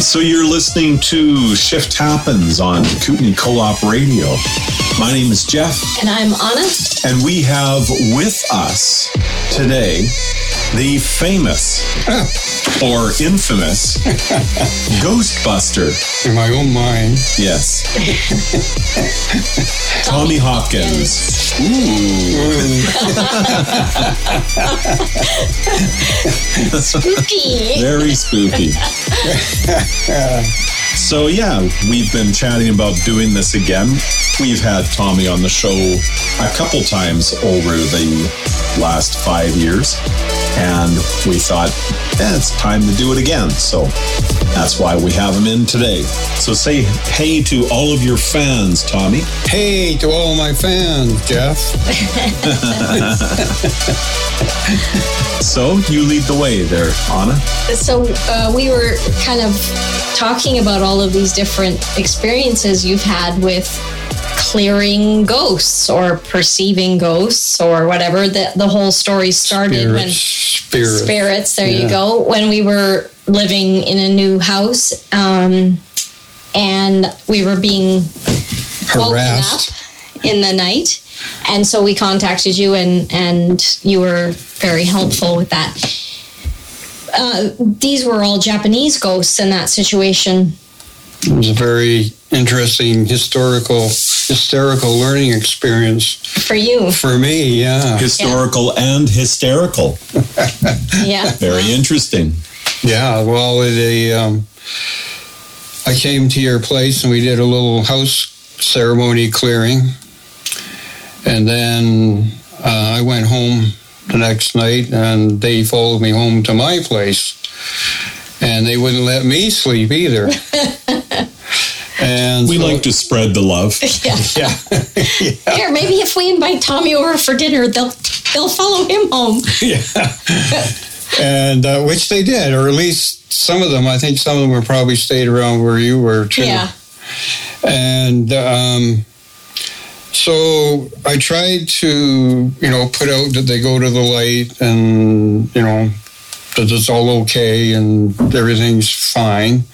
So you're listening to Shift Happens on Kootenay Co-op Radio. My name is Jeff. And I'm Anna. And we have with us today the famous or infamous Ghostbuster. In my own mind. Yes. Tommy Hopkins. Ooh. spooky. Very spooky. so, yeah, we've been chatting about doing this again. We've had Tommy on the show a couple times over the last five years, and we thought, eh, it's time to do it again. So that's why we have him in today. So say hey to all of your fans, Tommy. Hey to all my fans, Jeff. so you lead the way there, Anna. So uh, we were kind of talking about all of these different experiences you've had with clearing ghosts or perceiving ghosts or whatever. The, the whole story started Spirits. when Spirits. spirits. There Yeah. you go. When we were living in a new house, um, and we were being woken Harassed. up in the night, and so we contacted you, and and you were very helpful with that. Uh, these were all Japanese ghosts in that situation. It was a very interesting historical, hysterical learning experience For you, for me. Yeah. Historical and hysterical. yeah. Very interesting. Yeah. Well, the um, I came to your place and we did a little house ceremony clearing, and then uh, I went home the next night, and they followed me home to my place, and they wouldn't let me sleep either. and We so- like to spread the love. Yeah. yeah. Here, maybe if we invite Tommy over for dinner, they'll they'll follow him home. yeah. and uh, which they did, or at least some of them. I think some of them were probably stayed around where you were too. Yeah. And um, so I tried to, you know, put out that they go to the light and, you know, that it's all okay and everything's fine.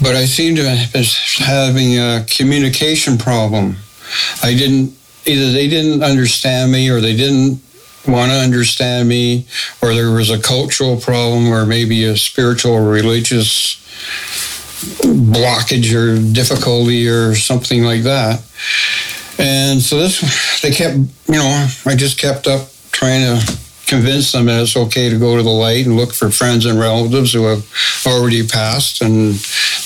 But I seemed to be having a communication problem. I didn't, either they didn't understand me or they didn't want to understand me, or there was a cultural problem or maybe a spiritual or religious blockage or difficulty or something like that. And so this, they kept, you know, I just kept up trying to convince them that it's okay to go to the light and look for friends and relatives who have already passed and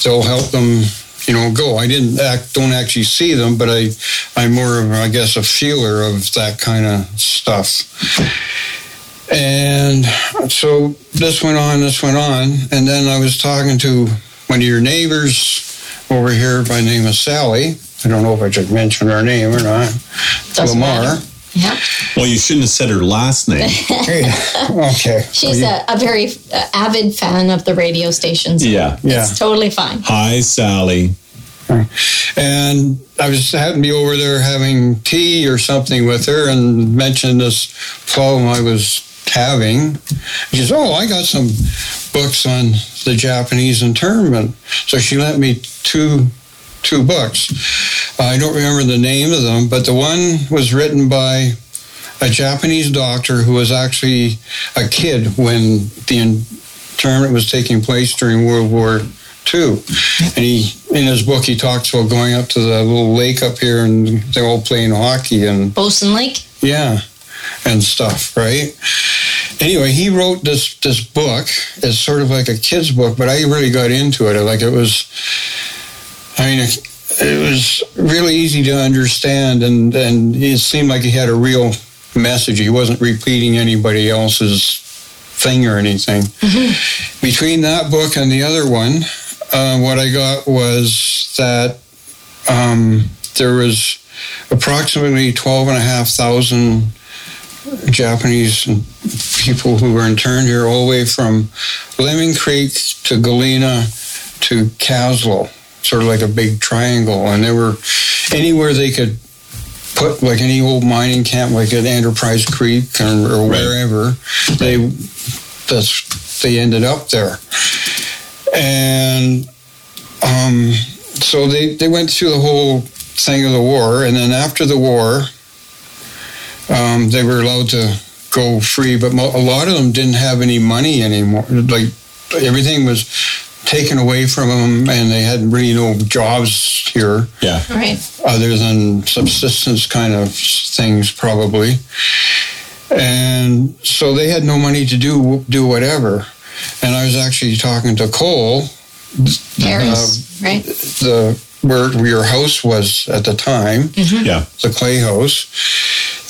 they'll help them, you know, go. I didn't act, don't actually see them, but I, I'm more of, I guess, a feeler of that kind of stuff. And so this went on, this went on, and then I was talking to one of your neighbors over here by the name of Sally. I don't know if I should mention her name or not. Doesn't Lamar. matter. Yeah. Well, you shouldn't have said her last name. okay. She's a, a very uh, avid fan of the radio stations. Yeah. Yeah. It's totally fine. Hi, Sally. And I was having to be over there having tea or something with her and mentioned this problem I was having. She says, Oh, I got some books on the Japanese internment. So she lent me two two books. I don't remember the name of them, but the one was written by a Japanese doctor who was actually a kid when the internment was taking place during World War II. And he, in his book, he talks about going up to the little lake up here and they're all playing hockey and Bosun Lake. yeah, and stuff, right? Anyway, he wrote this this book. It's sort of like a kid's book, but I really got into it. Like it was, I mean, it, it was really easy to understand, and and it seemed like he had a real message. He wasn't repeating anybody else's thing or anything. Between that book and the other one, uh, what I got was that um, there was approximately 12 and a half thousand Japanese people who were interned here all the way from Lemon Creek to Galena to Kaslo, sort of like a big triangle. And they were anywhere they could put, like any old mining camp, like at Enterprise Creek or, or Right. wherever, they that's they ended up there. and um, so they, they went through the whole thing of the war, and then after the war, um, they were allowed to go free, but mo- a lot of them didn't have any money anymore. Like everything was taken away from them, and they had really no jobs here Yeah. Right. other than subsistence kind of things, probably. And so they had no money to do do whatever. And I was actually talking to Cole, Paris. Uh, right. the where your house was at the time, mm-hmm. Yeah. the clay house,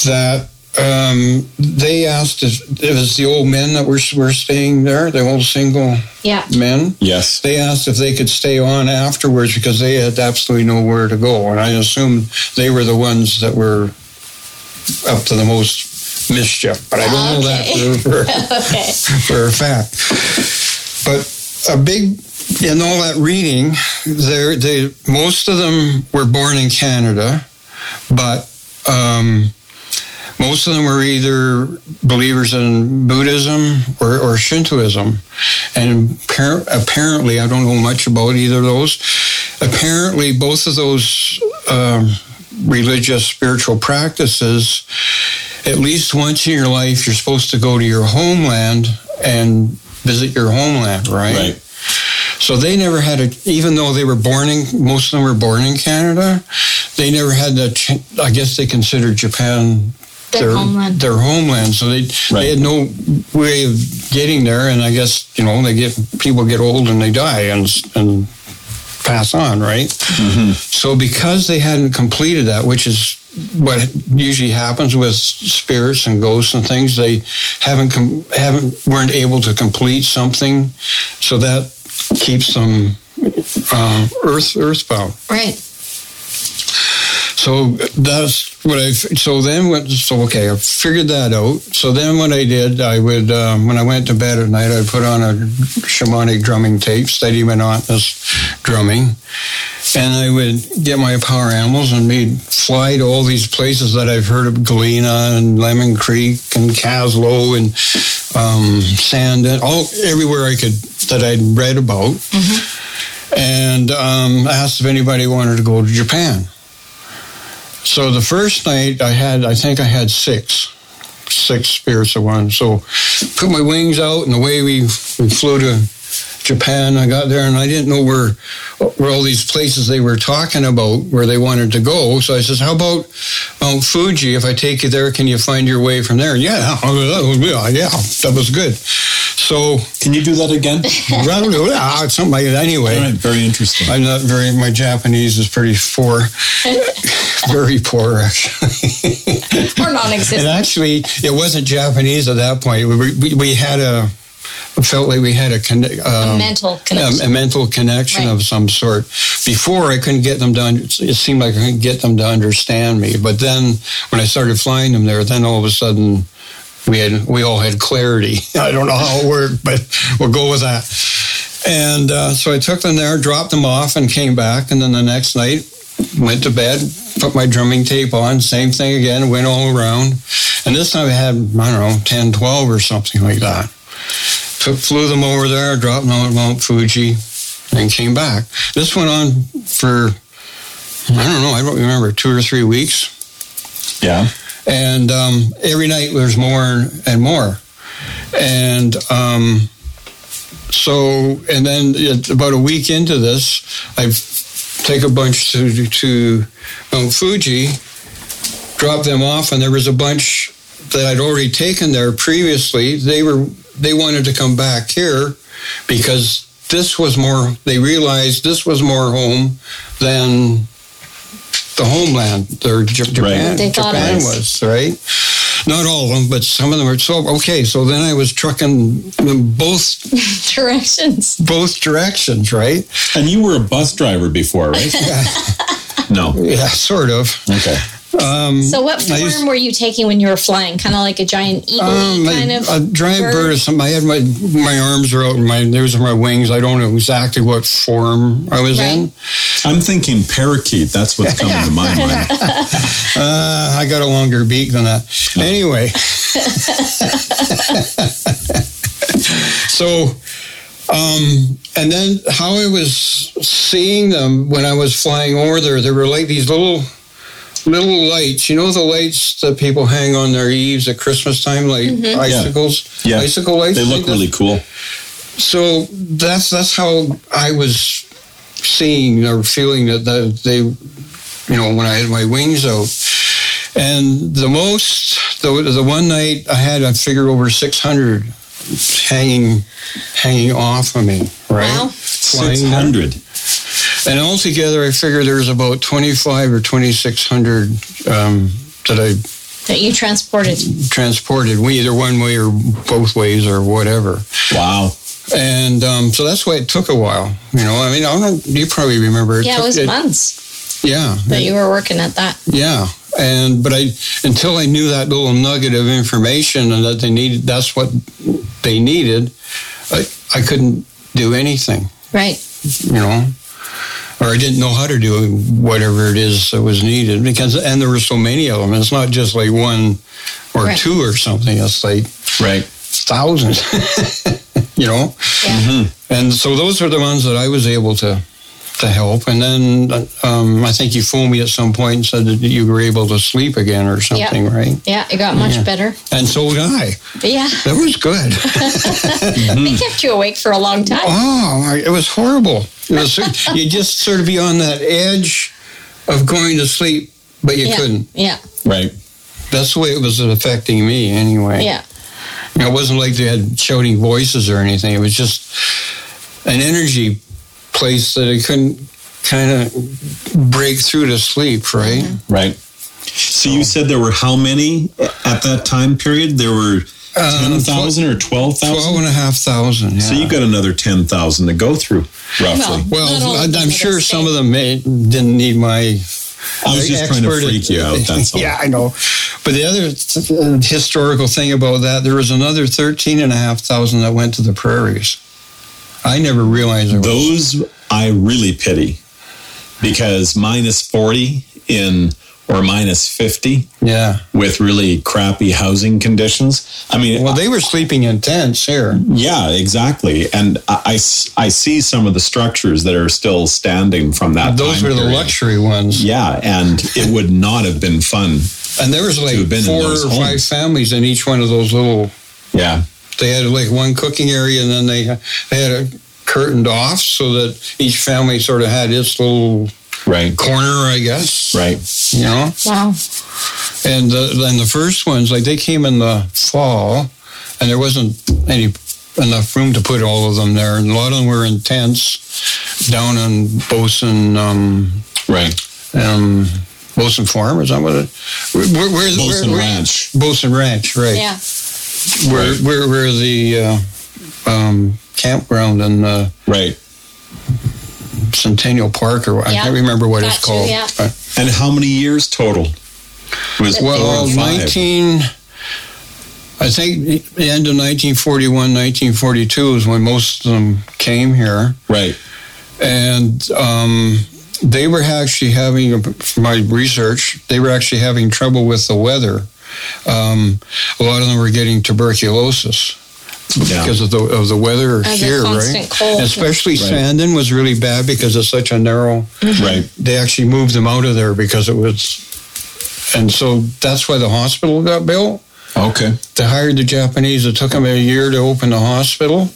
that um, they asked if it was the old men that were were staying there, the old single Yeah. men. Yes. They asked if they could stay on afterwards because they had absolutely nowhere to go, and I assumed they were the ones that were up to the most mischief. But I don't know that for, for, Okay. for a fact. But a big in all that reading, there they most of them were born in Canada, but um, most of them were either believers in Buddhism or, or Shintoism, and appar- apparently I don't know much about either of those. Apparently, both of those um, religious spiritual practices at least once in your life, you're supposed to go to your homeland and visit your homeland, right? Right. So they never had a, even though they were born in, most of them were born in Canada, they never had that, I guess they considered Japan Their homeland. Their homeland. So they, Right. they had no way of getting there. And I guess, you know, they get, people get old and they die and, and pass on, right? So because they hadn't completed that, which is what usually happens with spirits and ghosts and things, they haven't com- haven't weren't able to complete something, so that keeps them uh, earth earthbound. Right. So that's what I. So then, what? So okay, I figured that out. So then, what I did, I would um, when I went to bed at night, I'd put on a shamanic drumming tape, steady monotonous drumming, and I would get my power animals and we'd fly to all these places that I've heard of, Galena and Lemon Creek and Kaslo and um, Sand, all everywhere I could that I'd read about, and um, asked if anybody wanted to go to Japan. So the first night I had, I think I had six, six spirits of one. So put my wings out and away we, we flew to Japan. I got there and I didn't know where, where all these places they were talking about where they wanted to go. So I says, how about Mount Fuji? If I take you there, can you find your way from there? Yeah, that was, yeah, yeah, that was good. So Can you do that again? something like that. Anyway, All right. Very interesting. I'm not very. My Japanese is pretty poor, very poor actually. Or and non-existent. actually, it wasn't Japanese at that point. We, we, we had a felt like we had a, conne- A um, mental a, connection. a mental connection Right. of some sort. Before I couldn't get them to. un- It seemed like I couldn't get them to understand me. But then when I started flying them there, then all of a sudden. We had we all had clarity. I don't know how it worked, but we'll go with that. And uh, so I took them there, dropped them off, and came back. And then the next night, went to bed, put my drumming tape on, same thing again, went all around. And this time I had, I don't know, 10, 12 or something like that. Flew them over there, dropped them on Mount Fuji, and came back. This went on for, I don't know, I don't remember, two or three weeks Yeah. and um, every night there's more and more and um, so and then about a week into this i take a bunch to, to mount fuji drop them off and there was a bunch that i'd already taken there previously. They were they wanted to come back here because this was more they realized this was more home than the homeland their J- japan, They thought it japan was. was right not all of them, but some of them are so okay. So then I was trucking in both Directions. both directions, right? And you were a bus driver before, right? yeah. no. Yeah, sort of. Okay. Um, So what form used- were you taking when you were flying? Kind of like a giant eagle um, kind a, of a giant bird or something. I had my my arms were out, and my those are my wings. I don't know exactly what form I was in. I'm thinking parakeet. That's what's coming to my mind. Uh, I got a longer beak than that. Anyway, so Um, and then how I was seeing them when I was flying over there, there were like these little little lights. You know the lights that people hang on their eaves at Christmas time, like mm-hmm. icicles, Yeah. icicle lights. They look really cool. So that's that's how I was seeing or feeling that, that they, you know, when I had my wings out. And the most, the, the one night I had, I figured over 600 hanging hanging off of me, right? Wow. Flying Six down. Hundred. And altogether, I figure there's about 25 or 2,600 um, that I That you transported. transported, we either one way or both ways or whatever. Wow. And um, so that's why it took a while. You know, I mean, I don't. You probably remember. Yeah, it took- was months Yeah, that you were working at that. yeah. And but I until I knew that little nugget of information and that they needed. That's what they needed. I, I couldn't do anything. Right. You know. Or I didn't know how to do whatever it is that was needed because, and there were so many of them. It's not just like one or Right. two or something. It's like Right. thousands. you know. Yeah. Mm-hmm. And so those are the ones that I was able to to help. And then um, I think you phoned me at some point and said that you were able to sleep again or something, right? Yeah, it got much Yeah. better. And so did I. Yeah, That was good. they kept you awake for a long time. oh, it was horrible. It was, you just sort of be on that edge of going to sleep, but you yeah. couldn't. Yeah. Right. That's the way it was affecting me anyway. Yeah. You know, it wasn't like they had shouting voices or anything. It was just an energy place that I couldn't kind of break through to sleep, right? Right. So you said there were how many at that time period? There were Um, ten thousand or twelve Twelve thousand. and a half thousand. Yeah. So you got another ten thousand to go through, roughly. Not all well, of I'm sure would some stay. of them may, didn't need my. I was just trying to expert- freak you out. That's all. yeah, I know. But the other th- uh, historical thing about that, there was another 13 and a half thousand that went to the prairies. I never realized. Those I really pity because minus forty in or minus fifty Yeah. with really crappy housing conditions. I mean, Well, they were sleeping in tents here. Yeah, exactly. And I, I see some of the structures that are still standing from that. Those were the luxury ones. Yeah, and it would not have been fun. And there was like been four or five homes. families in each one of those little. Yeah, They had like one cooking area, and then they they had it curtained off so that each family sort of had its little right, corner, I guess. right. You know, Wow. and the, then the first ones, like they came in the fall, and there wasn't any enough room to put all of them there, and a lot of them were in tents down on Bosun. Um, Right. um, Bosun Farm, is that what it? Where, where, where, Bosun where- Ranch. Bosun Ranch, right? Yeah. Where, where, where the uh, um, campground in uh, Right. Centennial Park, or I can't remember what it's you, called. yeah. But- And how many years total? It was four well, five. 19, I think the end of 1941, 1942 is when most of them came here. Right. and um, they were actually having, from my research, they were actually having trouble with the weather. Um, a lot of them were getting tuberculosis Yeah. because of the of the weather the here, constant right? cold. Especially Right. Sandon was really bad because it's such a narrow. Right. They actually moved them out of there because it was, and so that's why the hospital got built. Okay. They hired the Japanese. It took them a year to open the hospital,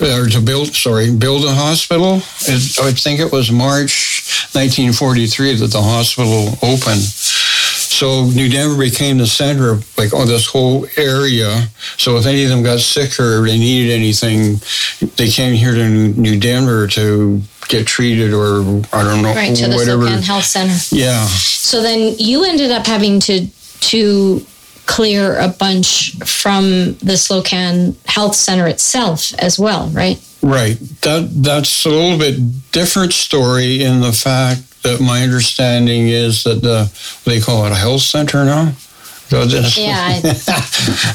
or to build. Sorry, build a hospital. It, I think it was March 1943 that the hospital opened. So New Denver became the center of like oh this whole area. So if any of them got sick or they needed anything, they came here to New New Denver to get treated or I don't know Right to the whatever. Health Center. Yeah. So then you ended up having to to clear a bunch from the Slocan Health Center itself as well, right? Right. That that's a little bit different story in the fact that my understanding is that the they call it a health center now. So this- Yeah,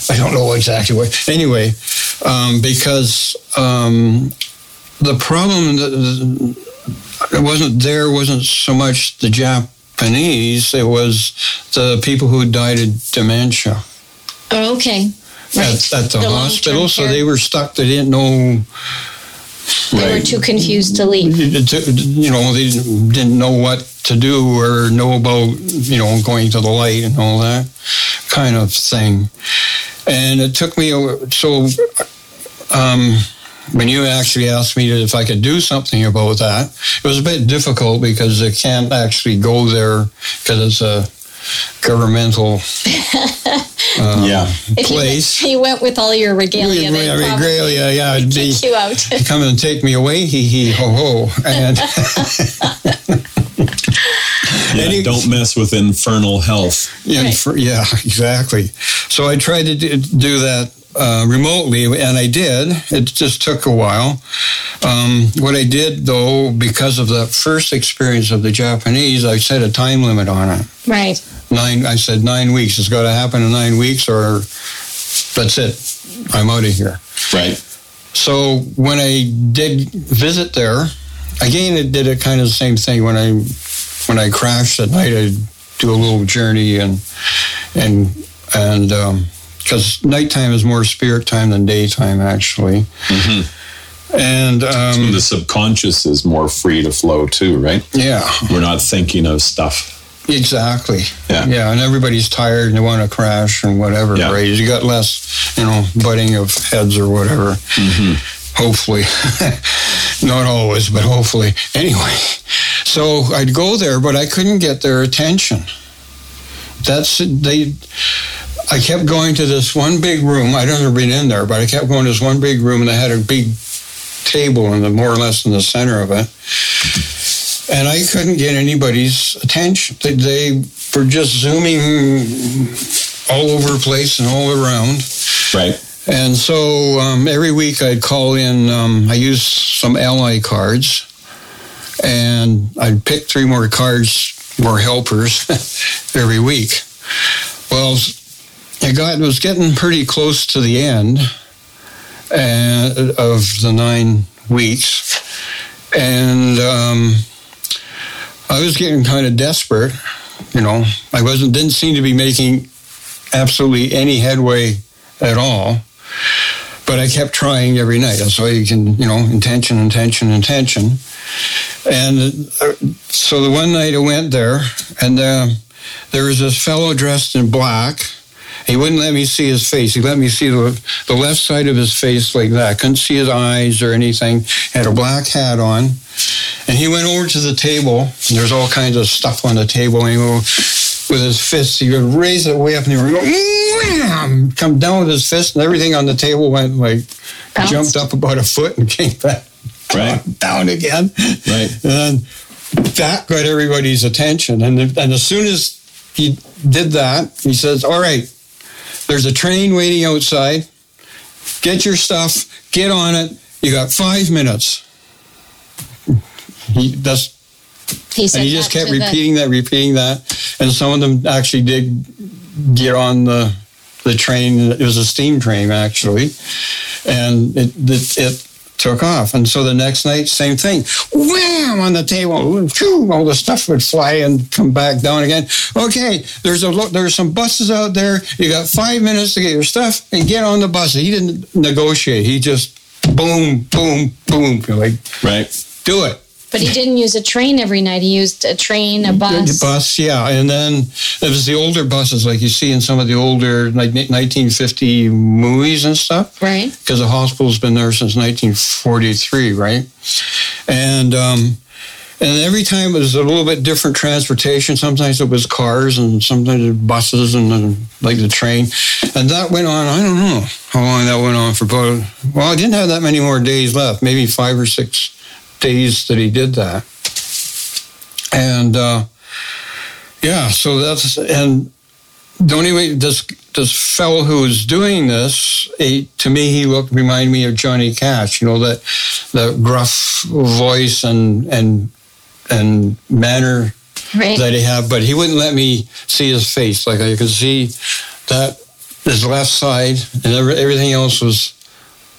I don't know exactly what. Anyway, um, because um, the problem that it wasn't there wasn't so much the Japanese; it was the people who died of dementia Oh, okay. Right. at, at the, The hospital. So they were stuck. They didn't know They were too confused to leave. you know, they didn't know what to do or know about, you know, going to the light and all that kind of thing. And it took me, a- so um, when you actually asked me if I could do something about that, it was a bit difficult because I can't actually go there because it's a governmental uh, Yeah. If you went, place. you went with all your regalia, Yeah, they'd regalia, yeah, it'd be- kick you out. come and take me away, hee hee ho ho. And Yeah, Any- don't mess with infernal health. Yeah, Right. yeah, exactly. So I tried to do, do that uh, remotely, and I did. It just took a while. Um, what I did, though, because of the first experience of the Japanese, I set a time limit on it. Right. Nine. I said nine weeks. It's got to happen in nine weeks, or that's it. I'm out of here. Right. So when I did visit there, again, it did a kind of the same thing. When I when I crashed at night, I'd do a little journey and and and because nighttime is more spirit time than daytime, actually. hmm And um, the subconscious is more free to flow too, right? yeah, We're not thinking of stuff. Exactly. Yeah. yeah, and everybody's tired and they want to crash and whatever. Yeah. Right? You got less, you know, butting of heads or whatever. hmm hopefully not always but hopefully anyway so i'd go there but i couldn't get their attention that's they i kept going to this one big room i'd never been in there but i kept going to this one big room and they had a big table in the more or less in the center of it and i couldn't get anybody's attention they, they were just zooming all over the place and all around Right. and so um, every week I'd call in, um, I used some ally cards, and I'd pick three more cards, more helpers every week. Well, it got it was getting pretty close to the end and, of the nine weeks, and um, I was getting kind of desperate. You know, I wasn't didn't seem to be making absolutely any headway at all. But I kept trying every night. That's why you can, you know, intention, intention, intention. And uh, so the one night I went there, and uh, there was this fellow dressed in black. He wouldn't let me see his face. He let me see the, the left side of his face like that. Couldn't see his eyes or anything. Had a black hat on. And he went over to the table, and there's all kinds of stuff on the table. And he would, with his fist, he would raise it way up and he would go, wham, come down with his fist, and everything on the table went like, Bounced. jumped up about a foot and came back Right. down again. Right. And that got everybody's attention. And, and as soon as he did that, he says, All right, there's a train waiting outside. Get your stuff, get on it. You got five minutes. He, that's, He and he just kept to the- repeating that, repeating that. And some of them actually did get on the the train. It was a steam train, actually. And it, it, it took off. And so the next night, same thing. Wham! On the table. Phew, all the stuff would fly and come back down again. Okay, there's a there's some buses out there. You got five minutes to get your stuff and get on the bus. He didn't negotiate. He just boom, boom, boom. You're like, Right. do it. But he didn't use a train every night. He used a train, a bus. The bus, yeah. And then it was the older buses like you see in some of the older like 1950 movies and stuff. Right. Because the hospital's been there since 1943, right? And um, and every time it was a little bit different transportation. Sometimes it was cars, and sometimes it was buses, and then like the train. And that went on. I don't know how long that went on for. About, well, I didn't have that many more days left. Maybe five or six days that he did that. And uh, yeah, so that's and the only way this this fellow who was doing this, he, to me, he looked reminded me of Johnny Cash. You know that that gruff voice and and and manner Right. that he had, but he wouldn't let me see his face. Like I could see that his left side, and everything else was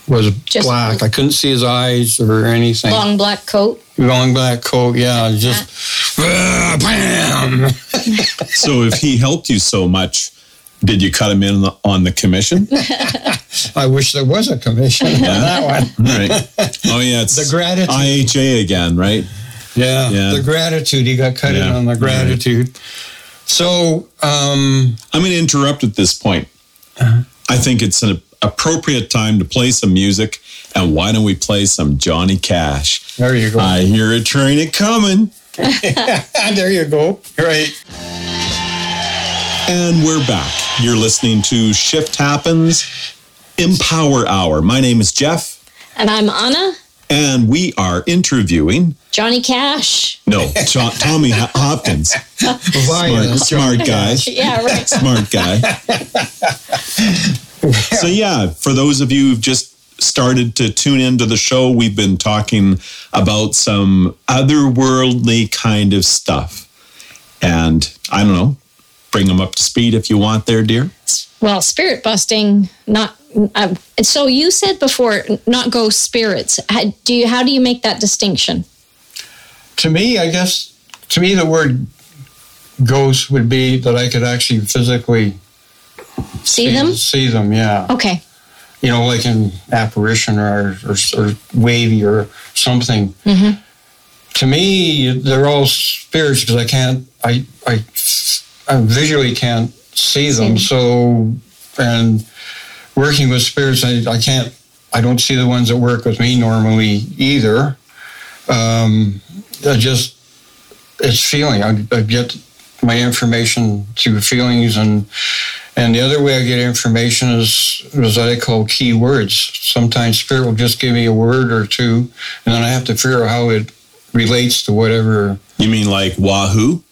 was Just- black. I couldn't see his eyes or anything. Long black coat. Long black coat, yeah, just ah, bam. So if he helped you so much, Did you cut him in on the, on the commission? I wish there was a commission on that one. right. Oh yeah, it's The gratitude. IHA again, right? Yeah, Yeah. the gratitude. He got cut in on the right. gratitude. So, um, I'm going to interrupt at this point. I think it's an appropriate time to play some music, and why don't we play some Johnny Cash? there you go. I hear a train a coming, there you go. Right. and we're back. You're listening to Shift Happens Empower Hour. My name is Jeff, And I'm Anna, and we are interviewing Johnny Cash. no Jo- Tommy Hopkins, smart, smart guy. Yeah, right. smart guy. so yeah, for those of you who've just started to tune into the show, we've been talking about some otherworldly kind of stuff. And I don't know, bring them up to speed if you want there, dear. Well, spirit busting, not. Uh, so you said before, not ghost spirits. How do you? How do you make that distinction? To me, I guess, to me, the word ghost would be that I could actually physically See them? See them, yeah. Okay. You know, like an apparition or, or, or wavy or something. Mhm. To me, they're all spirits because I can't, I, I, I visually can't see them. See So, and working with spirits, I, I can't, I don't see the ones that work with me normally either. Um, I just, it's feeling. I, I get my information through feelings and and the other way I get information is, is what I call key words. Sometimes spirit will just give me a word or two, and then I have to figure out how it relates to whatever. You mean like Wahoo?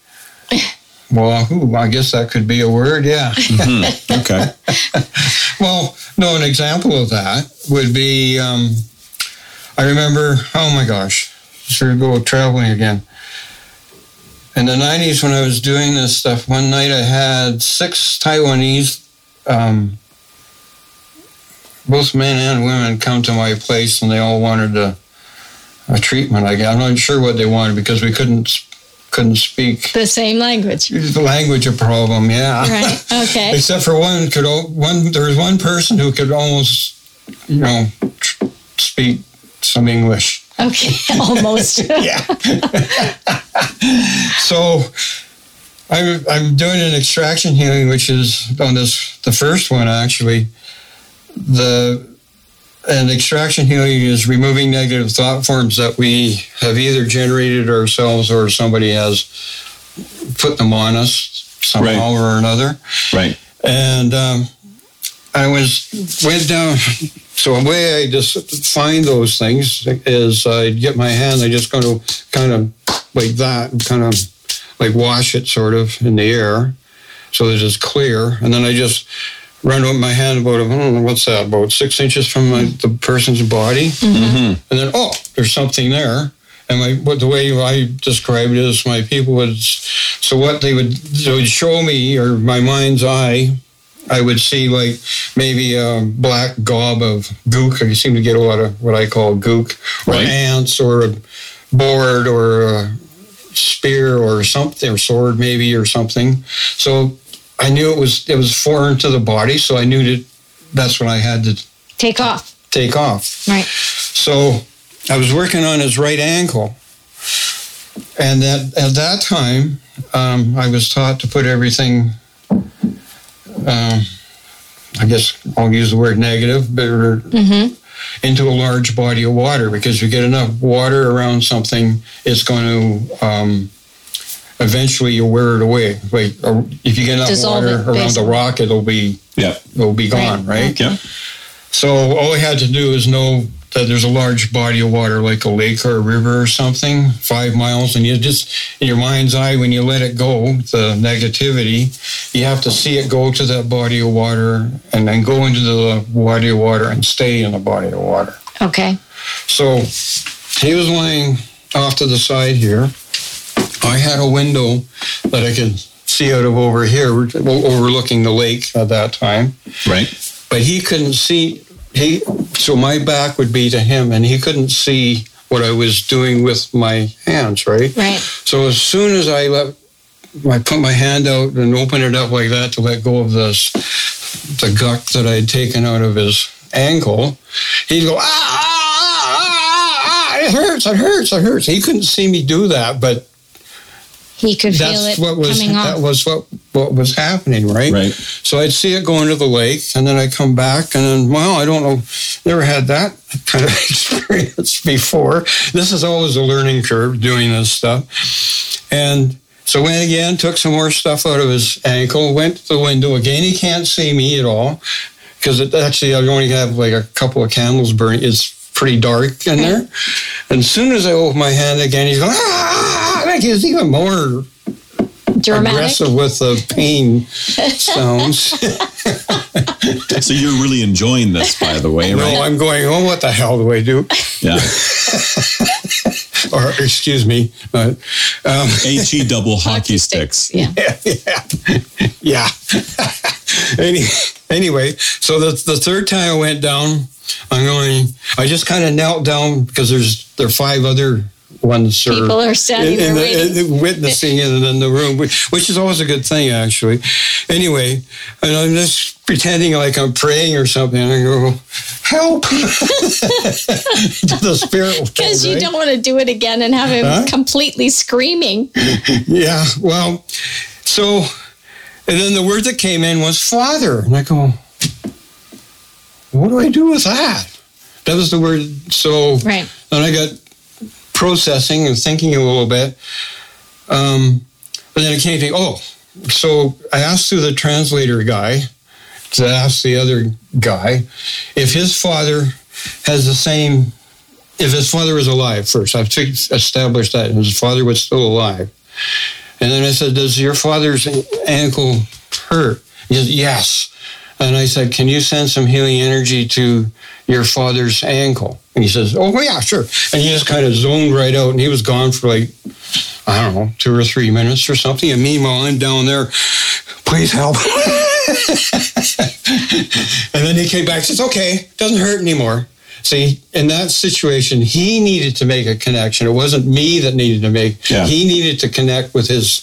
Wahoo! I guess that could be a word. Yeah. Okay. well, no, an example of that would be. Um, I remember. Oh my gosh! Sure, go traveling again. In the '90s, when I was doing this stuff, one night I had six Taiwanese, um, both men and women, come to my place, and they all wanted a, a treatment. I guess. I'm not sure what they wanted because we couldn't couldn't speak The same language. the language a problem. Yeah. Right. Okay. Except for one could one there was one person who could almost you know speak some English. Okay. Almost. Yeah. so I'm I'm doing an extraction healing, which is on this the first one actually. The and extraction healing is removing negative thought forms that we have either generated ourselves or somebody has put them on us somehow or another Right. and um, I was went down. So the way I just find those things is I get my hand. I just going to kind of like that, kind of like wash it sort of in the air, so that it's clear, and then I just run with my hand about I don't know what's that about six inches from my, the person's body, Mm-hmm. and then oh, there's something there. And my what the way I describe it is my people would so what they would they would show me or my mind's eye, I would see like maybe a black gob of gook. I seem to get a lot of what I call gook or Right. ants or a board or a spear or something or sword maybe or something. So I knew it was it was foreign to the body, so I knew that that's what I had to Take off. take off. Right. So I was working on his right ankle. And that, at that time, um, I was taught to put everything, um, I guess I'll use the word negative, but Mm-hmm. into a large body of water because you get enough water around something, it's going to um, eventually you'll wear it away. Like uh, if you get enough Dissolve water it, around the rock, it'll be Yeah. it'll be gone, Right. right? Yeah. So all I had to do is know that there's a large body of water, like a lake or a river or something, five miles, and you just in your mind's eye when you let it go, the negativity, you have to see it go to that body of water and then go into the body of water and stay in the body of water. Okay. So he was laying off to the side here. I had a window that I could see out of over here, overlooking the lake at that time Right. but he couldn't see he so my back would be to him and he couldn't see what I was doing with my hands, right? Right. So as soon as I let I put my hand out and open it up like that to let go of this the guck that I had taken out of his ankle. He'd go, ah, ah, ah, ah, it hurts, it hurts, it hurts. He couldn't see me do that, but He could feel that's it what was coming that was what what was happening, right? Right. So I'd see it going to the lake, and then I come back, and then well, I don't know, never had that kind of experience before. This is always a learning curve doing this stuff, and. So went again, took some more stuff out of his ankle, went to the window again. He can't see me at all because it actually I only have like a couple of candles burning. It's pretty dark in there. And as soon as I open my hand again, he's going ah, like he's even more Dramatic. aggressive with the pain sounds. So you're really enjoying this, by the way, no. I'm going, oh, what the hell do I do? Yeah. Or, excuse me. But, um, HE double hockey sticks. Yeah. yeah. yeah. Any, anyway, so the, the third time I went down, I'm going, I just kind of knelt down because there's there are five other ones People are standing in, in the, in- witnessing it in the room, which, which is always a good thing, actually. Anyway, and I'm just pretending like I'm praying or something. I go, help! to the spirit. Because you right? don't want to do it again and have him Huh? completely screaming. Yeah, well, so, and then the word that came in was Father. And I go, what do I do with that? That was the word. So Right. then I got processing and thinking a little bit. Um, but then it came to, oh, so I asked through the translator guy to ask the other guy if his father has the same, if his father was alive first. I've established that his father was still alive. And then I said, Does your father's ankle hurt? He said, Yes. And I said, Can you send some healing energy to your father's ankle? And he says, Oh, yeah, sure. And he just kind of zoned right out and he was gone for like, I don't know, two or three minutes or something. And meanwhile, I'm down there, please help. and then he came back and says, Okay, doesn't hurt anymore. See, in that situation, he needed to make a connection. It wasn't me that needed to make. Yeah. He needed to connect with his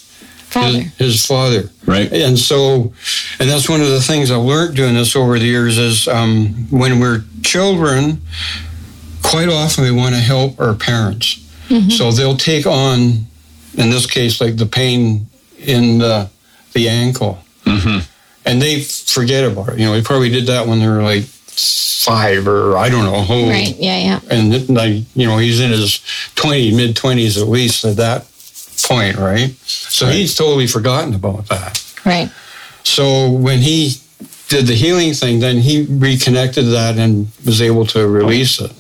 Father. his, his father. Right. And so, and that's one of the things I learned doing this over the years is um, when we're children, quite often we want to help our parents. So they'll take on, in this case, like the pain in the, the ankle, hmm and they forget about it. You know, they probably did that when they were like five or I don't know how old. Right. Yeah. Yeah. And like, you know, he's in his 20, mid 20s at least at that point, right? So Right. he's totally forgotten about that. Right. So when he did the healing thing, then he reconnected that and was able to release it.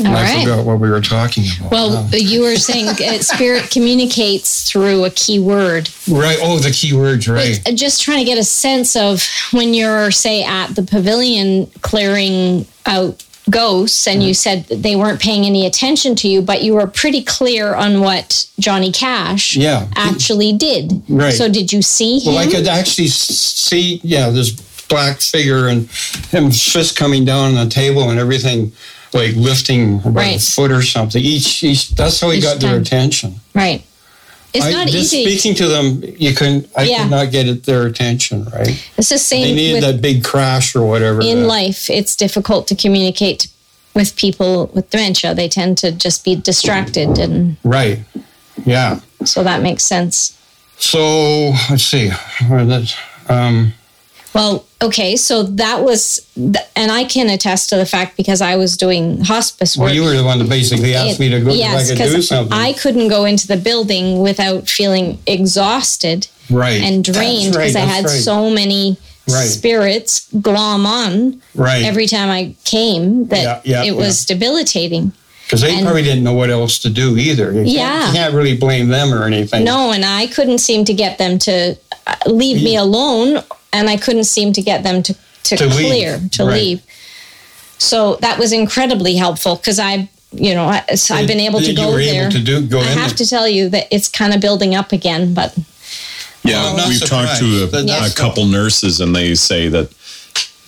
All I right. forgot what we were talking about. Well, now. you were saying uh, spirit communicates through a key word. right. Oh, the key words, right. But just trying to get a sense of when you're, say, at the pavilion clearing out ghosts, and you said that they weren't paying any attention to you, but you were pretty clear on what Johnny Cash Yeah. actually did. Right. So did you see him? Well, I could actually see, yeah, this black figure and him fist coming down on the table and everything, like lifting about Right. a foot or something. Each, each that's how he Each got their attention. right. It's I, not just easy. speaking to them, you couldn't. I Yeah. could not get it, their attention. Right? it's the same They needed that big crash or whatever. in that- life. It's difficult to communicate with people with dementia. They tend to just be distracted, and Right. Yeah. so that makes sense. So let's see. Um, Well, okay, so that was, th- and I can attest to the fact because I was doing hospice work. well, you were the one that basically asked me to go yes, if I could do something. I couldn't go into the building without feeling exhausted right. and drained right, because I had right. so many Right. spirits glom on Right. every time I came that Yeah, yeah, it was debilitating. Because they and- probably didn't know what else to do either. You can't- Yeah. You can't really blame them or anything. No, and I couldn't seem to get them to uh, leave me alone, and I couldn't seem to get them to, to, To leave. clear, to Right. leave. So that was incredibly helpful because I, you know, I, so I've been able to go there. able to do go I in have there. to tell you that it's kind of building up again, but Yeah, Well, we've talked to a, surprised. A couple nurses, and they say that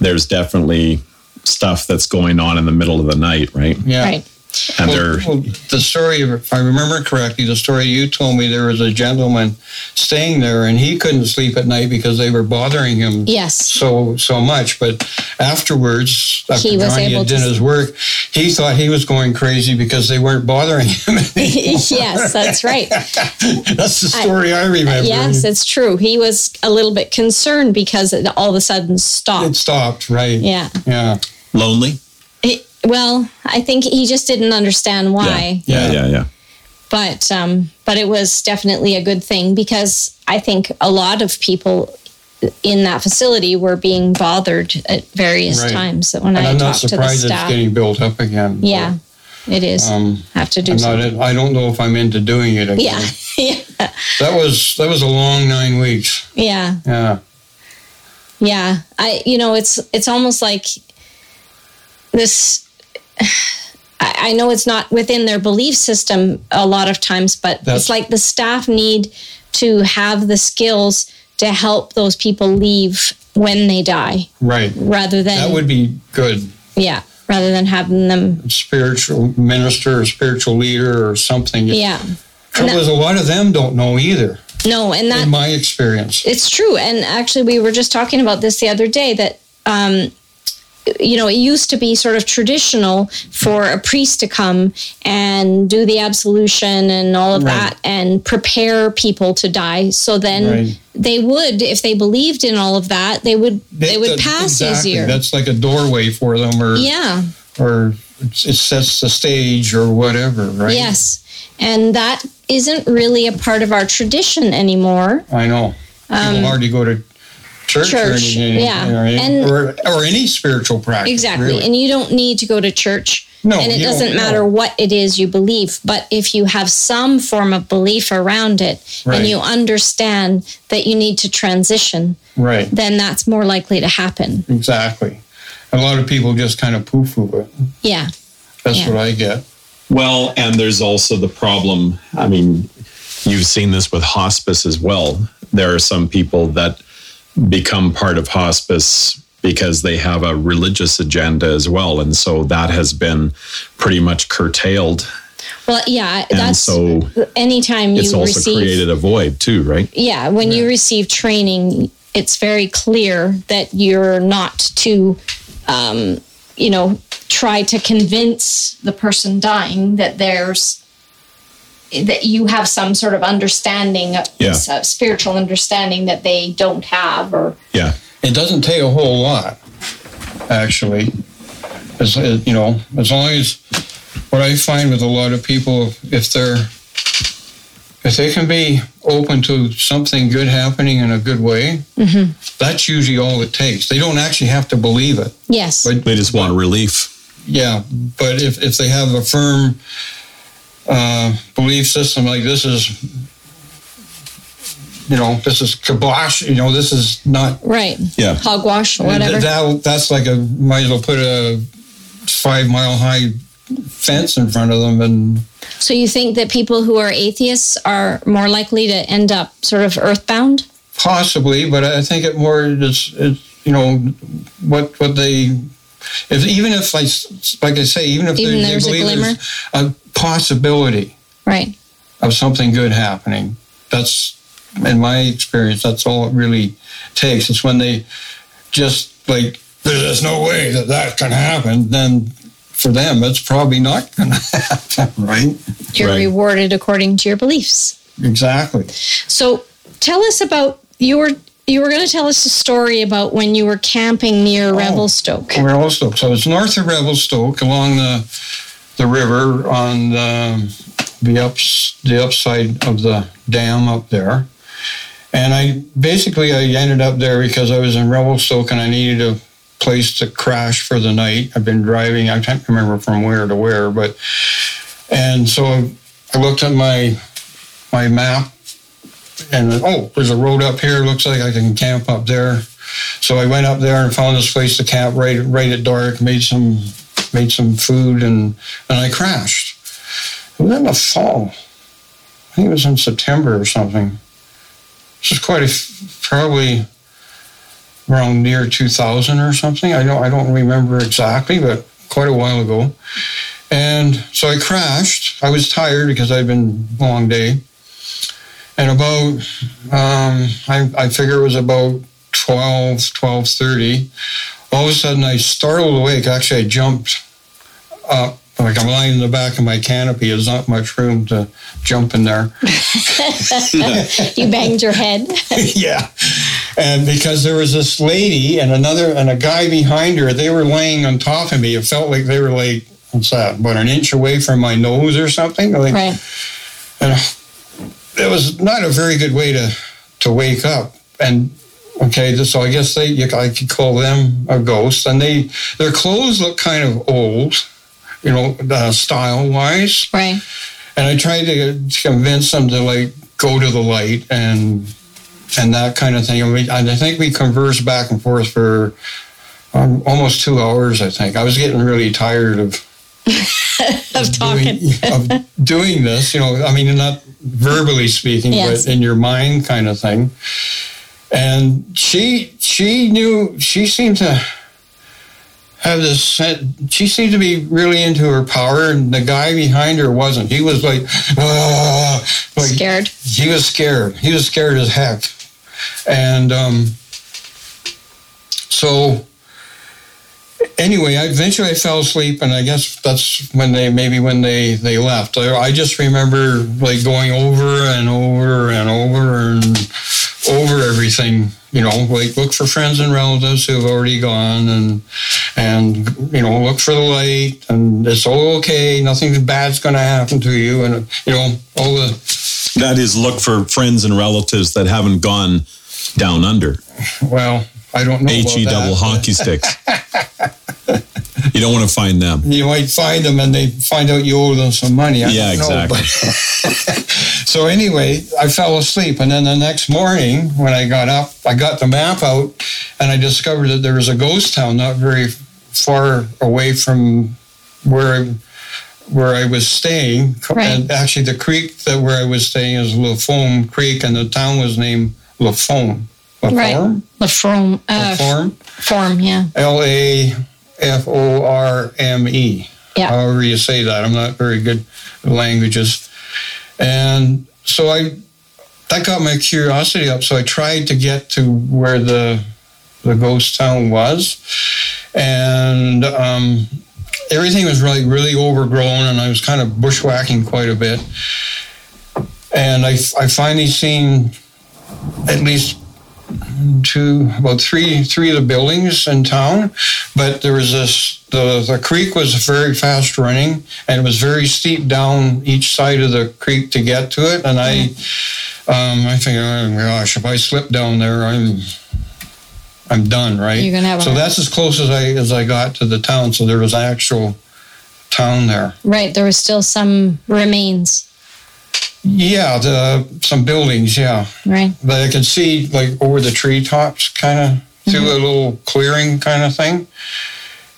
there's definitely stuff that's going on in the middle of the night, right? Yeah. right. And Well, they're well, the story, if I remember correctly, the story you told me, there was a gentleman staying there, and he couldn't sleep at night because they were bothering him Yes. so so much. But afterwards, after He was Johnny able had to done his work, he thought he was going crazy because they weren't bothering him. yes, that's right. That's the story I, remember. Yes, it's true. He was a little bit concerned because it all of a sudden stopped. it stopped. stopped, right? Yeah. Yeah. lonely. It- well, I think he just didn't understand why. Yeah, yeah, yeah. But um, but it was definitely a good thing because I think a lot of people in that facility were being bothered at various Right. times when And I I'm not talked to the surprised it's staff. getting built up again. Yeah, it is. Um, Have to do I'm something. not, I don't know if I'm into doing it again. Yeah, yeah, That was that was a long nine weeks. yeah, Yeah. yeah. I, you know, it's it's almost like this. I I know it's not within their belief system a lot of times, but That's- it's like the staff need to have the skills to help those people leave when they die, Right. rather than That would be good. yeah, rather than having them Spiritual minister or spiritual leader or something. yeah. Trouble is, a lot of them don't know either, No, and that in my experience. It's true. And actually, we were just talking about this the other day that, um, you know, it used to be sort of traditional for a priest to come and do the absolution and all of Right. that and prepare people to die. So then Right. they would, if they believed in all of that, they would they, would that- pass exactly. easier. That's like a doorway for them, or yeah. or it sets the stage or whatever, right? Yes. And that isn't really a part of our tradition anymore. I know. People um, hardly go to church, or, Um, anything, yeah. or, any- And- or, or any spiritual practice. Exactly. really. And you don't need to go to church. No, and it you don't, doesn't no. matter what it is you believe. But if you have some form of belief around it Right. and you understand that you need to transition, right. then that's more likely to happen. Exactly. A lot of people just kind of poo-poo it. Yeah. That's Yeah. what I get. Well, and there's also the problem. I mean, you've seen this with hospice as well. There are some people that become part of hospice because they have a religious agenda as well. And so that has been pretty much curtailed. Well, yeah, And that's so anytime you it's also receive created a void too, right? yeah, when you receive training, it's very clear that you're not to, um, you know, try to convince the person dying that there's that you have some sort of understanding, uh, Yeah. a uh, spiritual understanding that they don't have, or Yeah. It doesn't take a whole lot, actually. As, uh, you know, as long as what I find with a lot of people, if they're if they can be open to something good happening in a good way, mm-hmm. that's usually all it takes. They don't actually have to believe it. yes, But They just want relief. Yeah, but if, if they have a firm uh, belief system like this is, you know, this is kibosh, you know, this is not, right, Yeah. hogwash, whatever. that, that's like a, might as well put a five mile high fence in front of them and so you think that people who are atheists are more likely to end up sort of earthbound? possibly, but I think it more is, it's, you know, what, what they, if, even if, like, like I say, even if Even they, they there's a believe glimmer? there's a possibility, Right. of something good happening. That's, in my experience, that's all it really takes. It's when they just like, there's no way that that can happen, then for them, it's probably not going to happen, right? You're Right. rewarded according to your beliefs. Exactly. So tell us about you were you were going to tell us a story about when you were camping near oh, Revelstoke. Revelstoke. So it's north of Revelstoke along the the river on the, the ups the upside of the dam up there. And I basically I ended up there because I was in Revelstoke and I needed a place to crash for the night. I've been driving, I can't remember from where to where, but and so I looked at my my map and oh, there's a road up here. Looks like I can camp up there. So I went up there and found this place to camp right right at dark. Made some made some food and and I crashed. It was in the fall. I think it was in September or something. This is quite a probably around near 2000 or something. I don't I don't remember exactly, but quite a while ago. And so I crashed. I was tired because I'd been a long day. And about, um, I, I figure it was about 12, 12.30. All of a sudden I startled awake. Actually, I jumped up like I'm lying in the back of my canopy. There's not much room to jump in there. you banged your head. yeah, and because there was this lady and another and a guy behind her, they were laying on top of me. It felt like they were like what's that? About an inch away from my nose or something. Like, right. And it was not a very good way to to wake up. And okay, so I guess they I could call them a ghost. And they their clothes look kind of old you know, uh, style wise. Right. And I tried to, convince them to like go to the light and and that kind of thing. And, we, and I think we conversed back and forth for um, almost two hours. I think I was getting really tired of of talking doing, of doing this. You know, I mean, not verbally speaking, yes. but in your mind, kind of thing. And she she knew she seemed to have this she seemed to be really into her power and the guy behind her wasn't he was like, uh, like scared he was scared he was scared as heck and um, so anyway I, eventually i fell asleep and i guess that's when they maybe when they they left i, I just remember like going over and over and over and over everything you know, like look for friends and relatives who have already gone, and and you know, look for the light, and it's all okay. Nothing bad's going to happen to you, and you know, all the. That is, look for friends and relatives that haven't gone down under. Well, I don't know. He double hockey sticks. you don't want to find them. You might find them and they find out you owe them some money. I yeah, exactly. so anyway, I fell asleep, and then the next morning when I got up, I got the map out, and I discovered that there was a ghost town not very far away from where I, where I was staying. Right. And actually, the creek that where I was staying is Laforme Creek, and the town was named Laforme. Laforme? Right. Laforme. Uh, Laforme. Form, yeah. L A F O R M E. Yeah. However you say that. I'm not very good at languages. And so I that got my curiosity up. So I tried to get to where the the ghost town was. And um, everything was really, really overgrown, and I was kind of bushwhacking quite a bit. And I, I finally seen at least two, about three, three of the buildings in town. But there was this, the, the creek was very fast running and it was very steep down each side of the creek to get to it. And I, um, I think, oh gosh, if I slip down there, I'm, I'm done, right? You're gonna have so that's as close as I as I got to the town. So there was actual town there. Right. There was still some remains. Yeah, the some buildings. Yeah, right. But I could see like over the treetops, kind of through mm-hmm. a little clearing, kind of thing.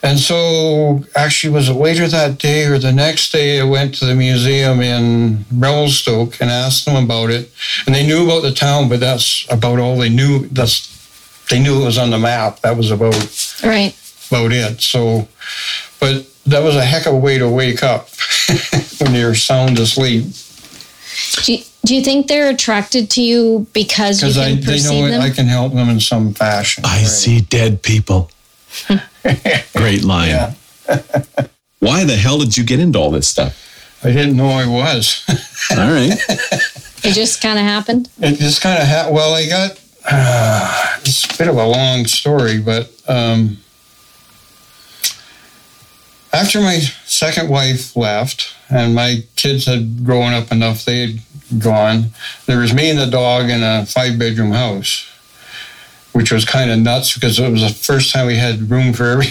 And so, actually, was it later that day or the next day? I went to the museum in Revelstoke and asked them about it, and they knew about the town, but that's about all they knew. That's they knew it was on the map. That was about right about it. So, but that was a heck of a way to wake up when you're sound asleep. Do you, do you think they're attracted to you because you can I, they know them? I can help them in some fashion. I right. see dead people. Great line. Yeah. Why the hell did you get into all this stuff? I didn't know I was. all right. It just kind of happened. It just kind of happened. Well, I got. Uh, it's a bit of a long story, but um, after my second wife left and my kids had grown up enough, they had gone. There was me and the dog in a five bedroom house, which was kind of nuts because it was the first time we had room for every,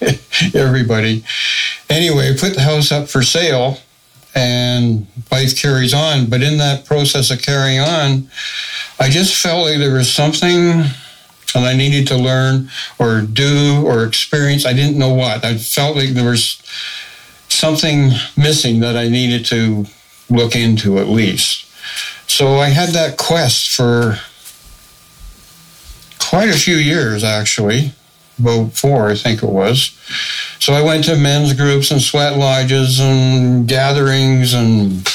everybody. Anyway, put the house up for sale and life carries on. But in that process of carrying on, I just felt like there was something and I needed to learn or do or experience. I didn't know what. I felt like there was something missing that I needed to look into at least. So I had that quest for quite a few years, actually, about four, I think it was. So I went to men's groups and sweat lodges and gatherings and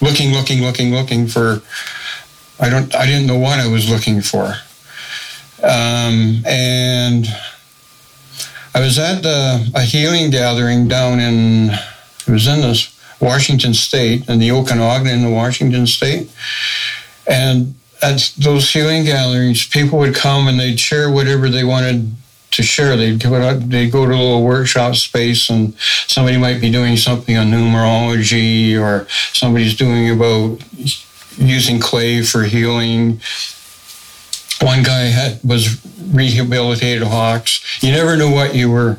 looking, looking, looking, looking for. I don't. I didn't know what I was looking for. Um, and I was at a healing gathering down in. It was in this Washington State, in the Okanogan in the Washington State, and at those healing gatherings, people would come and they'd share whatever they wanted to share. They'd go, out, they'd go to a little workshop space and somebody might be doing something on numerology or somebody's doing about using clay for healing. One guy had, was rehabilitated hawks. You never knew what you were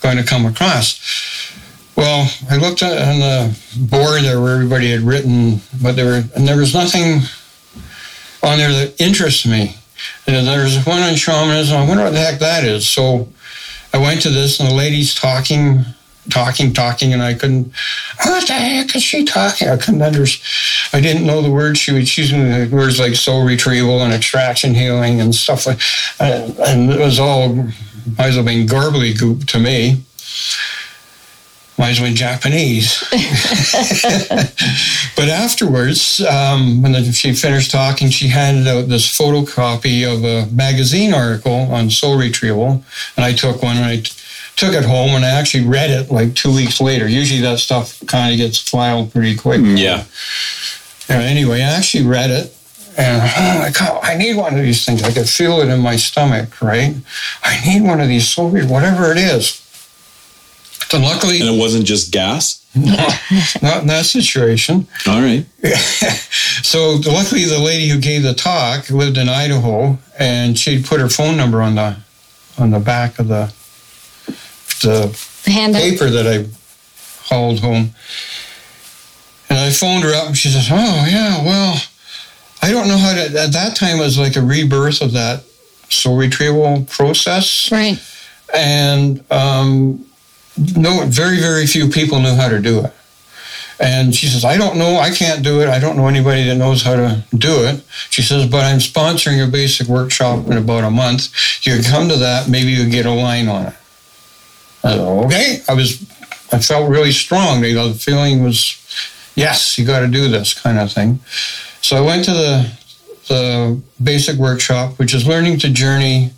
going to come across. Well, I looked on the board there where everybody had written what they were, and there was nothing on there that interests me. And there's one on shamanism. I wonder what the heck that is. So I went to this, and the lady's talking, talking, talking, and I couldn't. What the heck is she talking? I couldn't understand. I didn't know the words she was using. Words like soul retrieval and extraction healing and stuff like. And, and it was all might as well been garbly goop to me might as well be Japanese. but afterwards, um, when she finished talking, she handed out this photocopy of a magazine article on soul retrieval, and I took one and I took it home and I actually read it like two weeks later. Usually that stuff kind of gets filed pretty quick. Yeah. yeah. Anyway, I actually read it. And oh my God, I need one of these things. I could feel it in my stomach, right? I need one of these soul, whatever it is. So luckily, and it wasn't just gas. not in that situation. All right. so luckily, the lady who gave the talk lived in Idaho, and she'd put her phone number on the on the back of the the paper that I hauled home. And I phoned her up, and she says, "Oh yeah, well, I don't know how to." At that time, it was like a rebirth of that soul retrieval process, right? And um, no, very, very few people knew how to do it. And she says, I don't know, I can't do it. I don't know anybody that knows how to do it. She says, but I'm sponsoring a basic workshop in about a month. You can come to that, maybe you get a line on it. I said, okay. I was, I felt really strong. You know, the feeling was, yes, you got to do this kind of thing. So I went to the, the basic workshop, which is learning to journey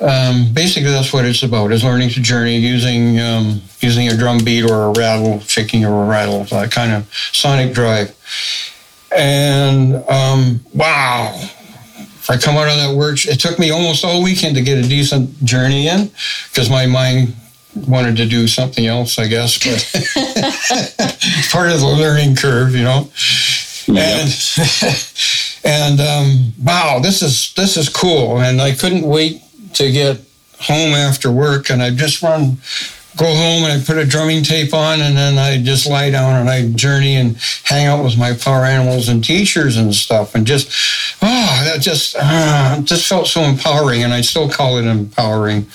um, basically, that's what it's about: is learning to journey using um, using a drum beat or a rattle, shaking or a rattle, that kind of sonic drive. And um, wow, I come out of that work, it took me almost all weekend to get a decent journey in because my mind wanted to do something else, I guess. But part of the learning curve, you know. Yep. And and um, wow, this is this is cool, and I couldn't wait to get home after work, and I just run, go home, and I put a drumming tape on, and then I just lie down and I journey and hang out with my power animals and teachers and stuff, and just oh, that just uh, just felt so empowering, and I still call it empowering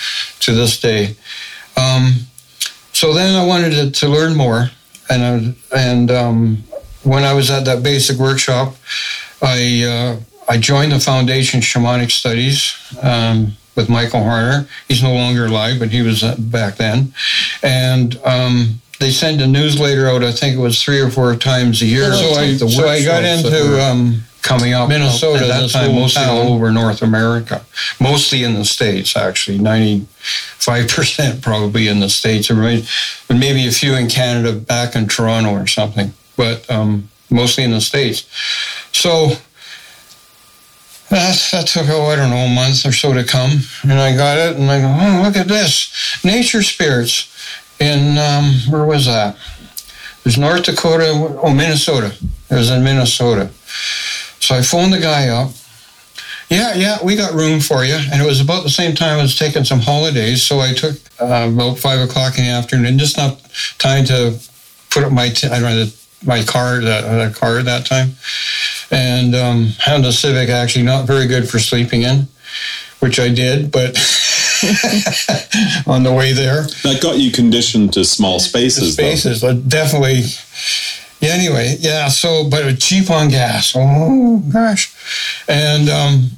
to this day. Um, so then I wanted to, to learn more, and uh, and um, when I was at that basic workshop, I uh, I joined the Foundation Shamanic Studies. Um, with Michael Harner. He's no longer alive, but he was uh, back then. And um, they send a newsletter out. I think it was three or four times a year. So I, so I got into um, coming up Minnesota at that time, mostly all over North America, mostly in the states. Actually, ninety five percent probably in the states, but maybe a few in Canada, back in Toronto or something. But um, mostly in the states. So that, that took, oh, I don't know, a month or so to come. And I got it, and I go, oh, look at this. Nature Spirits in, um, where was that? It was North Dakota, oh, Minnesota. It was in Minnesota. So I phoned the guy up. Yeah, yeah, we got room for you. And it was about the same time I was taking some holidays. So I took uh, about five o'clock in the afternoon, just not time to put up my, t- I know, my car, that, that car at that time and um, Honda Civic actually not very good for sleeping in, which I did, but on the way there. That got you conditioned to small spaces. The spaces, though. definitely. Yeah, anyway, yeah. So, but cheap on gas. Oh gosh, and um,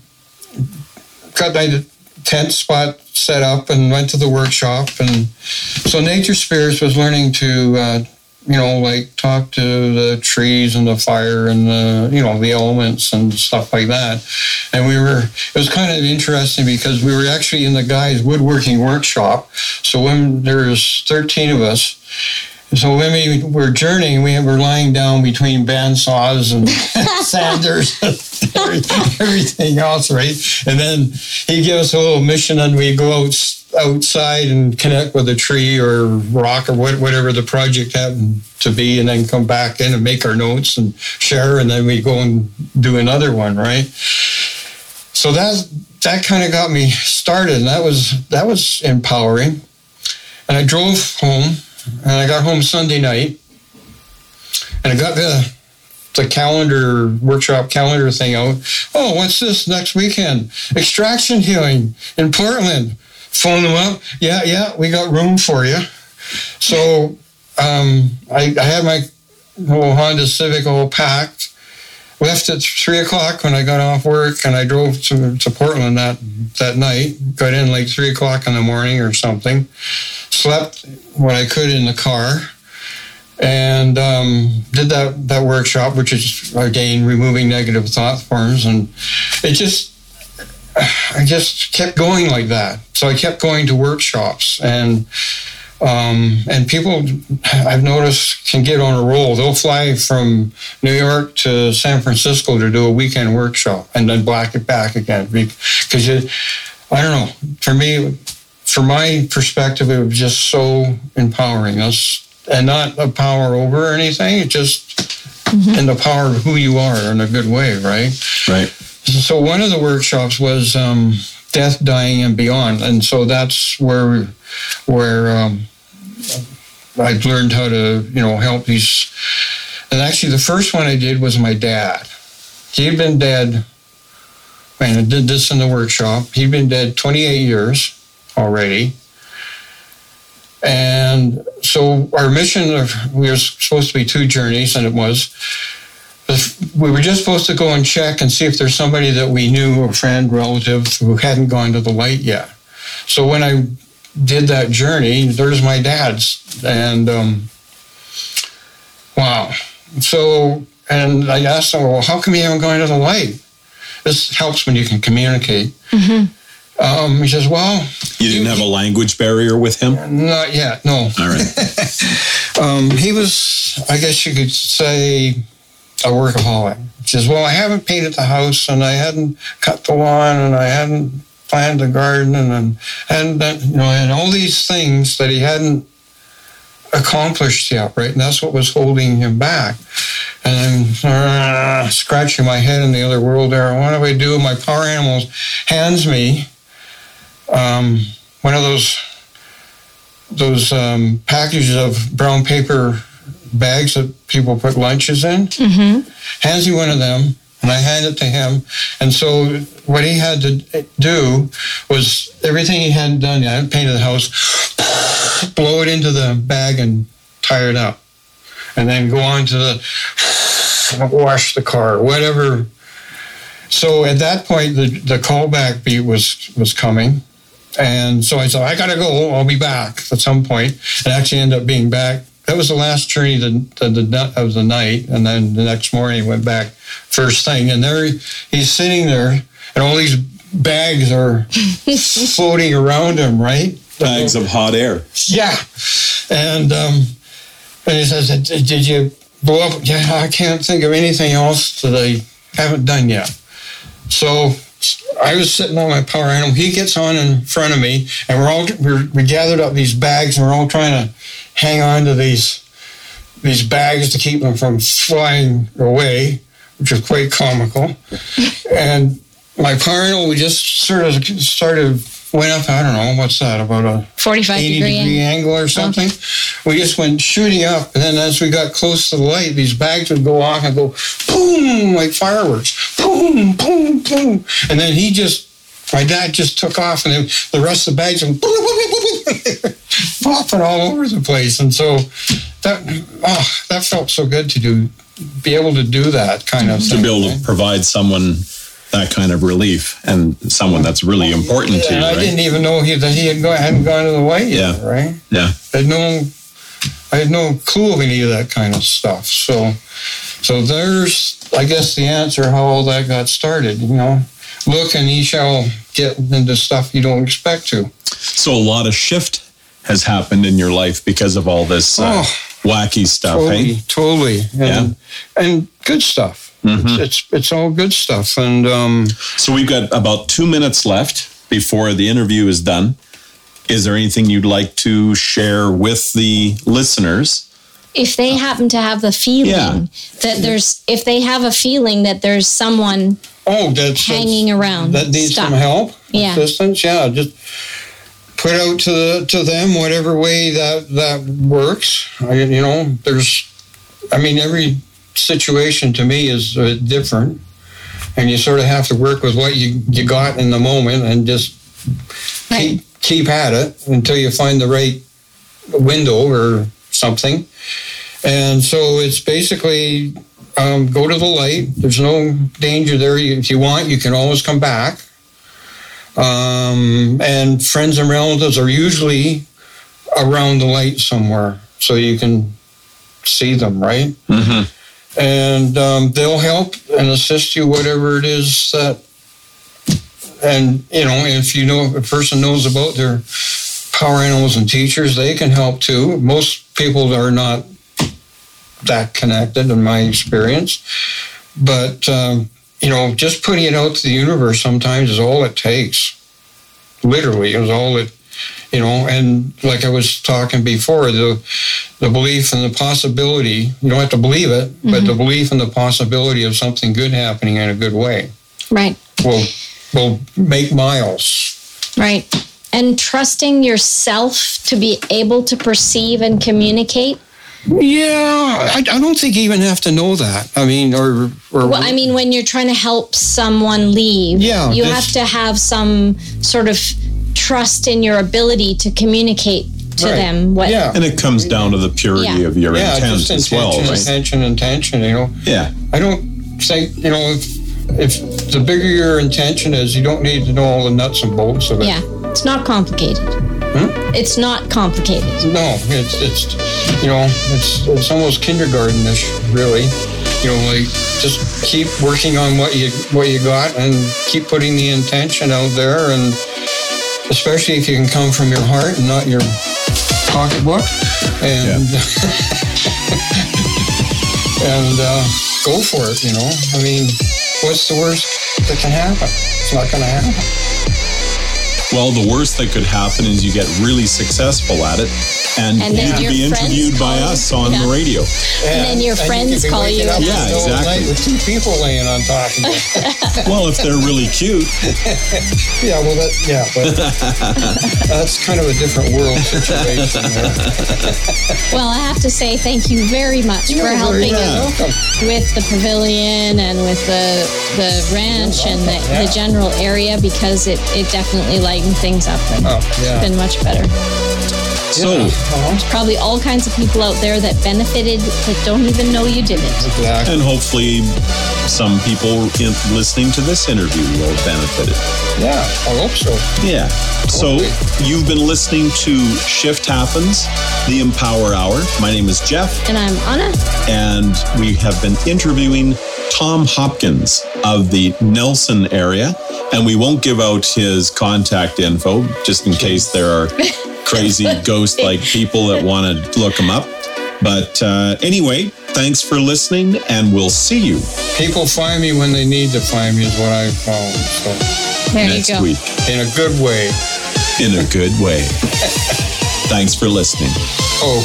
got my tent spot set up and went to the workshop. And so Nature Spirits was learning to, uh, you know, like talk to the trees and the fire and the, you know, the elements and stuff like that. And we were, it was kind of interesting because we were actually in the guy's woodworking workshop. So when there was 13 of us, so when we were journeying, we were lying down between bandsaws and sanders and everything else, right? And then he'd give us a little mission and we'd go out, outside and connect with a tree or rock or whatever the project happened to be and then come back in and make our notes and share and then we go and do another one, right? So that that kind of got me started and that was that was empowering. And I drove home and I got home Sunday night, and I got the the calendar workshop calendar thing out. Oh, what's this next weekend? Extraction healing in Portland. Phone them up. Yeah, yeah, we got room for you. So um, I, I had my whole Honda Civic all packed. Left at three o'clock when I got off work, and I drove to, to Portland that that night. Got in like three o'clock in the morning or something slept what I could in the car, and um, did that that workshop, which is again removing negative thought forms, and it just I just kept going like that. So I kept going to workshops and. Um, and people I've noticed can get on a roll. They'll fly from New York to San Francisco to do a weekend workshop and then black it back again because I don't know. For me, from my perspective, it was just so empowering us, and not a power over or anything. It just mm-hmm. in the power of who you are in a good way, right? Right. So one of the workshops was um, death, dying, and beyond, and so that's where where um, I learned how to you know help these. And actually, the first one I did was my dad. He'd been dead. Man, I did this in the workshop. He'd been dead 28 years already. And so our mission of we were supposed to be two journeys, and it was we were just supposed to go and check and see if there's somebody that we knew, a friend, relative, who hadn't gone to the light yet. So when I did that journey, there's my dad's, and um, wow. So and I asked him, well, how come you haven't gone to the light? This helps when you can communicate. Mm-hmm. Um, he says, "Well, you didn't have a language barrier with him." Not yet. No. All right. um, he was, I guess you could say, a workaholic. He says, "Well, I haven't painted the house, and I hadn't cut the lawn, and I hadn't planted the garden, and and, and you know, and all these things that he hadn't accomplished yet, right? And that's what was holding him back." and I'm uh, scratching my head in the other world there. What do I do? My power animals hands me um, one of those those um, packages of brown paper bags that people put lunches in. Mm-hmm. Hands me one of them, and I hand it to him. And so what he had to do was everything he hadn't done yet, painted the house, blow it into the bag and tie it up, and then go on to the wash the car, whatever. So at that point, the, the callback beat was was coming and so I said, I got to go. I'll be back at some point. And actually ended up being back. That was the last journey of the, of the night. And then the next morning, he went back first thing. And there he's sitting there, and all these bags are floating around him, right? Bags of hot air. Yeah. And, um, and he says, Did you blow up? Yeah, I can't think of anything else that I haven't done yet. So I was sitting on my power animal. He gets on in front of me, and we're all we're, we gathered up these bags, and we're all trying to hang on to these these bags to keep them from flying away, which is quite comical. and my power we just sort of started went up, I don't know, what's that, about a 45 degree, degree angle or oh. something. Okay. We just went shooting up. And then as we got close to the light, these bags would go off and go boom, like fireworks. Boom, boom, boom. And then he just, my dad just took off and then the rest of the bags went popping all over the place. And so that, oh, that felt so good to do, be able to do that kind of To thing, be able to provide someone that kind of relief and someone that's really important to you, and I didn't even know he, that he had go, hadn't gone to the white yet, Yeah. right? Yeah. I had no, I had no clue of any of that kind of stuff. So, so there's, I guess, the answer how all that got started. You know, look and ye shall get into stuff you don't expect to. So a lot of shift has happened in your life because of all this uh, Oh, wacky stuff, Totally, hey? totally, and and good stuff. Mm-hmm. It's, it's it's all good stuff, and um, So we've got about two minutes left before the interview is done. Is there anything you'd like to share with the listeners? if they happen to have the feeling Yeah. that there's if they have a feeling that there's someone oh, that's hanging that's, around that needs stuck. some help, Yeah. assistance. Yeah, just put out to the, to them whatever way that that works. I, you know, there's, I mean, every situation to me is uh, different, and you sort of have to work with what you you got in the moment and just Right. keep keep at it until you find the right window or something. And so it's basically um, go to the light. There's no danger there. If you want, you can always come back. Um, and friends and relatives are usually around the light somewhere, so you can see them, right? Mm-hmm. and um, they'll help and assist you whatever it is that and you know if you know if a person knows about their power animals and teachers they can help too most people are not that connected in my experience but um, you know just putting it out to the universe sometimes is all it takes. Literally is all it you know and like i was talking before the the belief and the possibility you don't have to believe it but the mm-hmm. belief and the possibility of something good happening in a good way. Right. Will will make miles. Right. And trusting yourself to be able to perceive and communicate yeah I, I don't think you even have to know that i mean or or well i mean when you're trying to help someone leave Yeah, you have to have some sort of trust in your ability to communicate to Right. them what yeah And it comes down to the purity Yeah. of your yeah intent just as well, intention right? intention intention you know Yeah. i don't think you know if if the bigger your intention is you don't need to know all the nuts and bolts of it yeah it's not complicated it's not complicated No, it's it's you know it's it's almost kindergartenish, really. You know, like just keep working on what you what you got and keep putting the intention out there, and especially if you can come from your heart and not your pocketbook, and and uh, go for it. You know, I mean, what's the worst that can happen? It's not going to happen. Well, the worst that could happen is you get really successful at it and, And then you could be interviewed by us on Yeah. the radio. And then your friends could be call you. up Yeah, the middle exactly. With two people laying on top of you. Well, if they're really cute, Yeah, well, that yeah, but that's kind of a different world situation. Well i have to say thank you very much for You're helping very us welcome. with the pavilion and with the the ranch and the, Yeah. the general area because it, it definitely lightened things up and Oh, yeah. been much better. So. Probably all kinds of people out there that benefited that don't even know you did it. Exactly. and hopefully some people in, listening to this interview will benefit it. Yeah, I hope so. Yeah. So you've been listening to Shift Happens, the Empower Hour. My name is Jeff, And I'm Anna. and we have been interviewing Tom Hopkins of the Nelson area. And we won't give out his contact info just in case there are crazy ghost like people that want to look him up. But uh, anyway, thanks for listening, and we'll see you People find me when they need to find me is what I found. So There next you go. week in a good way. in a good way. thanks for listening. Oh,